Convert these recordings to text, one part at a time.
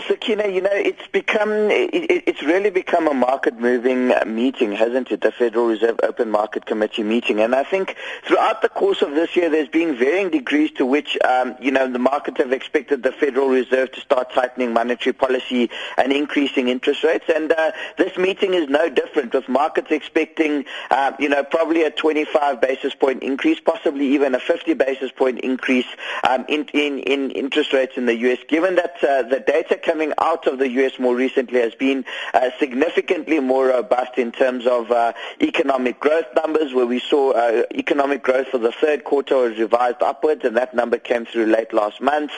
Sakina, you know, it's become, it, it's really become a market-moving meeting, hasn't it? The Federal Reserve Open Market Committee meeting. And I think throughout the course of this year, there's been varying degrees to which, um, you know, the markets have expected the Federal Reserve to start tightening monetary policy and increasing interest rates. And uh, this meeting is no different, with markets expecting, uh, you know, probably a 25 basis point increase, possibly even a 50 basis point increase um, in, in, in interest rates in the U.S., given that uh, the data coming out of the U.S. more recently has been uh, significantly more robust in terms of uh, economic growth numbers, where we saw uh, economic growth for the third quarter was revised upwards, and that number came through late last month.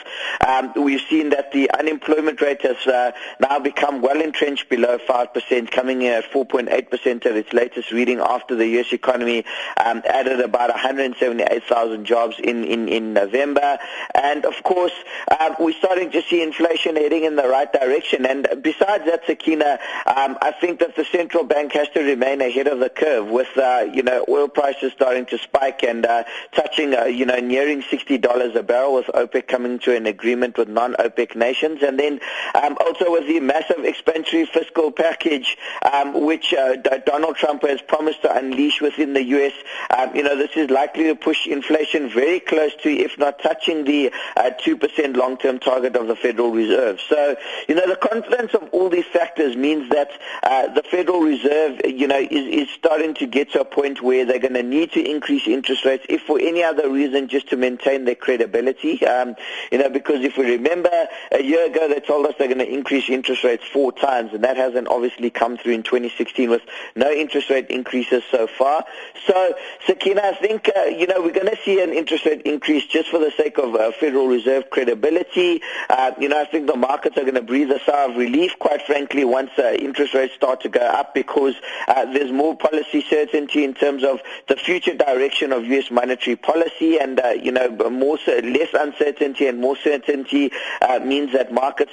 Um, we've seen that the unemployment rate has uh, now become well entrenched below 5%, coming in at 4.8% of its latest reading after the U.S. economy um, added about 178,000 jobs in, in, in November. And of course, um, we're starting to see inflation heading in the right direction. And besides that, Sakina, um, I think that the central bank has to remain ahead of the curve with, uh, you know, oil prices starting to spike and uh, touching, uh, you know, nearing $60 a barrel with OPEC coming to an agreement with non-OPEC nations. And then um, also with the massive expansionary fiscal package, um, which uh, Donald Trump has promised to unleash within the U.S., um, you know, this is likely to push inflation very close to, if not touching the uh, 2% long-term target of the Federal Reserve. So, you know, the confidence of all these factors means that uh, the Federal Reserve, you know, is, is starting to get to a point where they're going to need to increase interest rates, if for any other reason, just to maintain their credibility. Um, you know, because if we remember, a year ago they told us they're going to increase interest rates four times, and that hasn't obviously come through in 2016 with no interest rate increases so far. So, Sakina, I think, uh, you know, we're going to see an interest rate increase just for the sake of uh, Federal Reserve credibility. Uh, you know, I think the markets are going to breathe a sigh of relief, quite frankly, once uh, interest rates start to go up because uh, there's more policy certainty in terms of the future direction of U.S. monetary policy and, uh, you know, more less uncertainty and more certainty uh, means that markets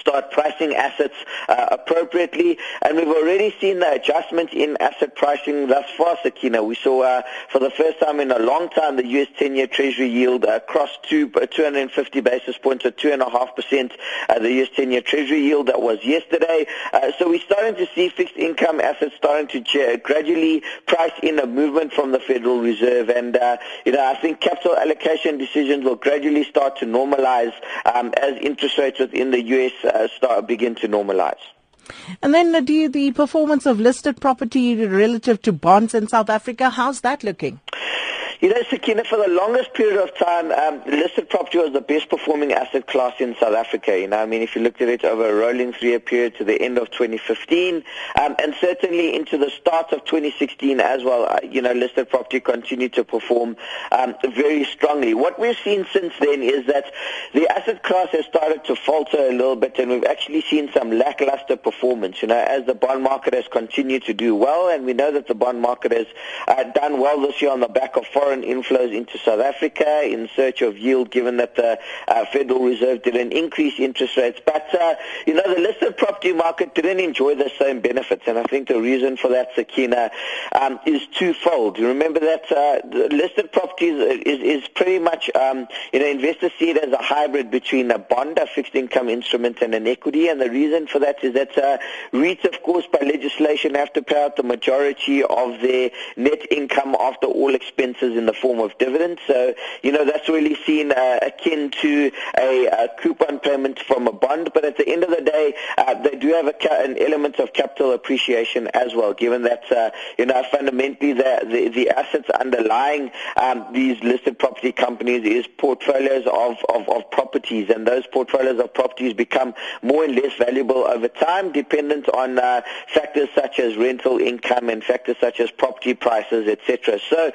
start pricing assets uh, appropriately. And we've already seen the adjustment in asset pricing thus far, Sakina. We saw uh, for the first time in a long time the U.S. 10-year Treasury yield uh, crossed two, uh, 250 basis points at 2.5%, uh, the U.S. 10-year Treasury yield that was yesterday. Uh, so we're starting to see fixed income assets starting to gradually price in a movement from the Federal Reserve. And, you know, I think capital allocation decisions will gradually start to normalize um, as interest rates within the U.S uh, start begin to normalize. And then uh, the, the performance of listed property relative to bonds in South Africa, how's that looking? You know, Sakina, for the longest period of time, um, listed property was the best performing asset class in South Africa. You know, I mean, if you looked at it over a rolling three-year period to the end of 2015, um, and certainly into the start of 2016 as well, uh, you know, listed property continued to perform um, very strongly. What we've seen since then is that the asset class has started to falter a little bit, and we've actually seen some lackluster performance. You know, as the bond market has continued to do well, and we know that the bond market has uh, done well this year on the back of foreign foreign inflows into South Africa in search of yield, given that the uh, Federal Reserve didn't increase interest rates. But, uh, you know, the listed property market didn't enjoy the same benefits. And I think the reason for that, Sakina, um, is twofold. You remember that uh, listed properties is, is pretty much, um, you know, investors see it as a hybrid between a bond, a fixed income instrument, and an equity. And the reason for that is that uh, REITs, of course, by legislation have to pay out the majority of their net income after all expenses in the form of dividends. So, you know, that's really seen uh, akin to a, a, coupon payment from a bond. But at the end of the day, uh, they do have ca- an element of capital appreciation as well, given that, uh, you know, fundamentally the, the, the assets underlying um, these listed property companies is portfolios of, of, of properties. And those portfolios of properties become more and less valuable over time, dependent on uh, factors such as rental income and factors such as property prices, etc. So,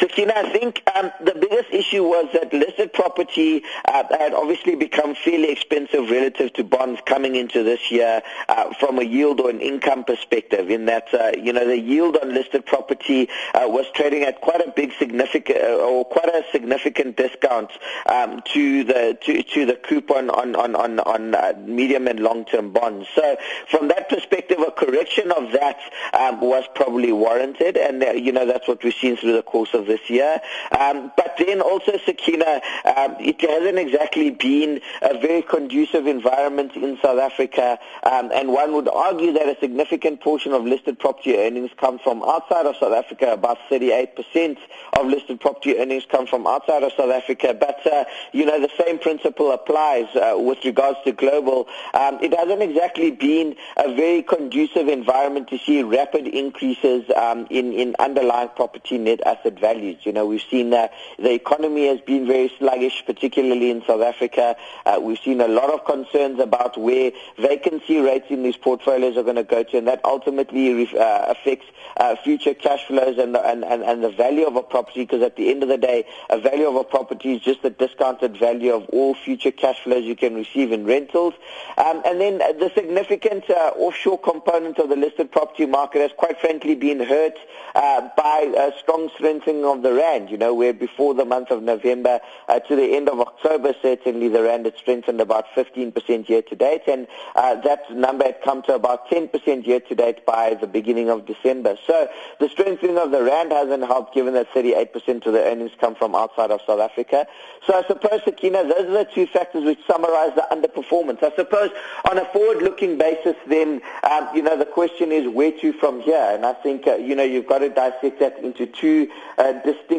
Sakina, know, I think um, the biggest issue was that listed property uh, had obviously become fairly expensive relative to bonds coming into this year uh, from a yield or an income perspective. In that, uh, you know, the yield on listed property uh, was trading at quite a big significant uh, or quite a significant discount um, to the to, to the coupon on on on, on uh, medium and long term bonds. So from that perspective, a correction of that um, was probably warranted, and you know that's what we've seen through the course of this year year. Um, but then also, Sakina, um, it hasn't exactly been a very conducive environment in South Africa, um, and one would argue that a significant portion of listed property earnings come from outside of South Africa. About 38% of listed property earnings come from outside of South Africa. But, uh, you know, the same principle applies uh, with regards to global. Um, it hasn't exactly been a very conducive environment to see rapid increases um, in, in underlying property net asset values. You know, we've seen uh, the economy has been very sluggish, particularly in South Africa. Uh, we've seen a lot of concerns about where vacancy rates in these portfolios are going to go to, and that ultimately uh, affects uh, future cash flows and, and, and, and the value of a property, because at the end of the day, a value of a property is just the discounted value of all future cash flows you can receive in rentals. Um, and then the significant uh, offshore component of the listed property market has quite frankly been hurt uh, by a strong strengthening of the rand, you know, where before the month of November uh, to the end of October, certainly the rand had strengthened about 15% year to date, and uh, that number had come to about 10% year to date by the beginning of December. So the strengthening of the rand hasn't helped given that 38% of the earnings come from outside of South Africa. So I suppose, Sakina, those are the two factors which summarize the underperformance. I suppose on a forward-looking basis, then, um, you know, the question is where to from here? And I think, uh, you know, you've got to dissect that into two uh,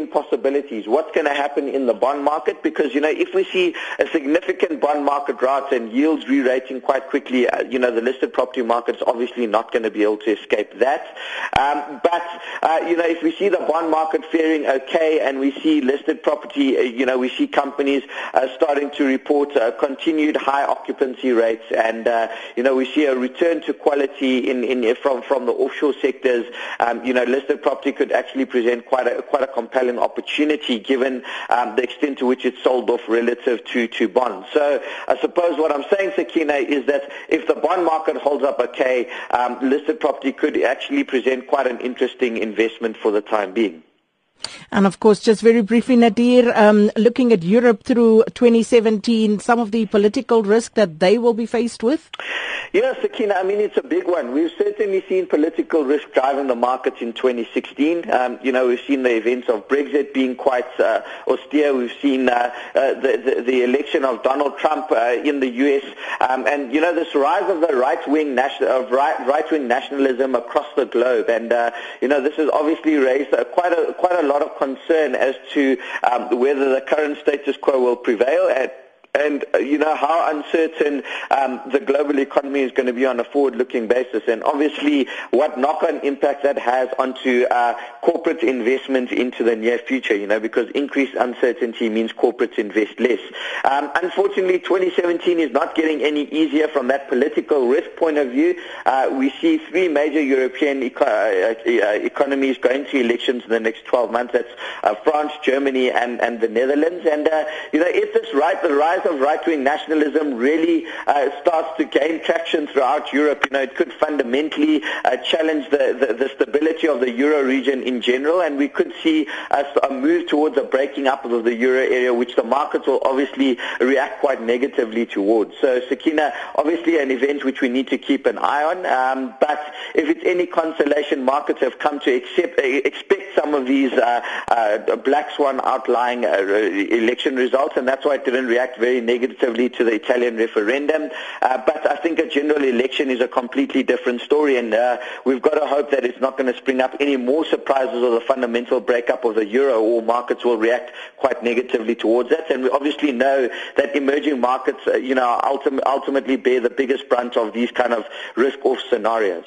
possibilities. What's going to happen in the bond market? Because, you know, if we see a significant bond market rout and yields re-rating quite quickly, uh, you know, the listed property market is obviously not going to be able to escape that. Um, but, uh, you know, if we see the bond market faring okay and we see listed property, uh, you know, we see companies uh, starting to report uh, continued high occupancy rates and, uh, you know, we see a return to quality in, in from, from the offshore sectors, um, you know, listed property could actually present quite a, quite a compelling opportunity given um, the extent to which it's sold off relative to, to bonds. So I suppose what I'm saying, Sakina, is that if the bond market holds up okay, um, listed property could actually present quite an interesting investment for the time being. And of course, just very briefly, Nadir, um, looking at Europe through 2017, some of the political risk that they will be faced with? Yes, Sakina, I mean, it's a big one. We've certainly seen political risk driving the markets in 2016. Um, you know, we've seen the events of Brexit being quite uh, austere. We've seen uh, uh, the, the, the, election of Donald Trump uh, in the U.S. Um, and, you know, this rise of the right-wing, nation- of right, right-wing nationalism across the globe. And, uh, you know, this has obviously raised quite, a, quite a lot of concern as to um, whether the current status quo will prevail. At, and uh, you know how uncertain um, the global economy is going to be on a forward-looking basis, and obviously what knock-on impact that has onto uh, corporate investment into the near future. You know, because increased uncertainty means corporates invest less. Um, unfortunately, 2017 is not getting any easier from that political risk point of view. Uh, we see three major European eco- uh, uh economies going to elections in the next 12 months. That's uh, France, Germany, and, and the Netherlands. And you know, if this right, the rise of right-wing nationalism really uh, starts to gain traction throughout Europe, you know, it could fundamentally uh, challenge the, the, the, stability of the euro region in general, and we could see a move towards a breaking up of the euro area, which the markets will obviously react quite negatively towards. So, Sakina, obviously an event which we need to keep an eye on, um, but if it's any consolation, markets have come to accept, expect some of these uh, uh black swan outlying uh, election results, and that's why it didn't react very negatively to the Italian referendum. Uh, but I think a general election is a completely different story, and uh, we've got to hope that it's not going to spring up any more surprises or the fundamental breakup of the euro, or markets will react quite negatively towards that. And we obviously know that emerging markets, uh, you know, ultim- ultimately bear the biggest brunt of these kind of risk-off scenarios.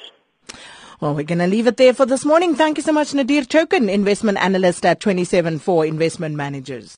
Well, we're going to leave it there for this morning. Thank you so much, Nadir Thokan, investment analyst at Twenty Seven 274 Investment Managers.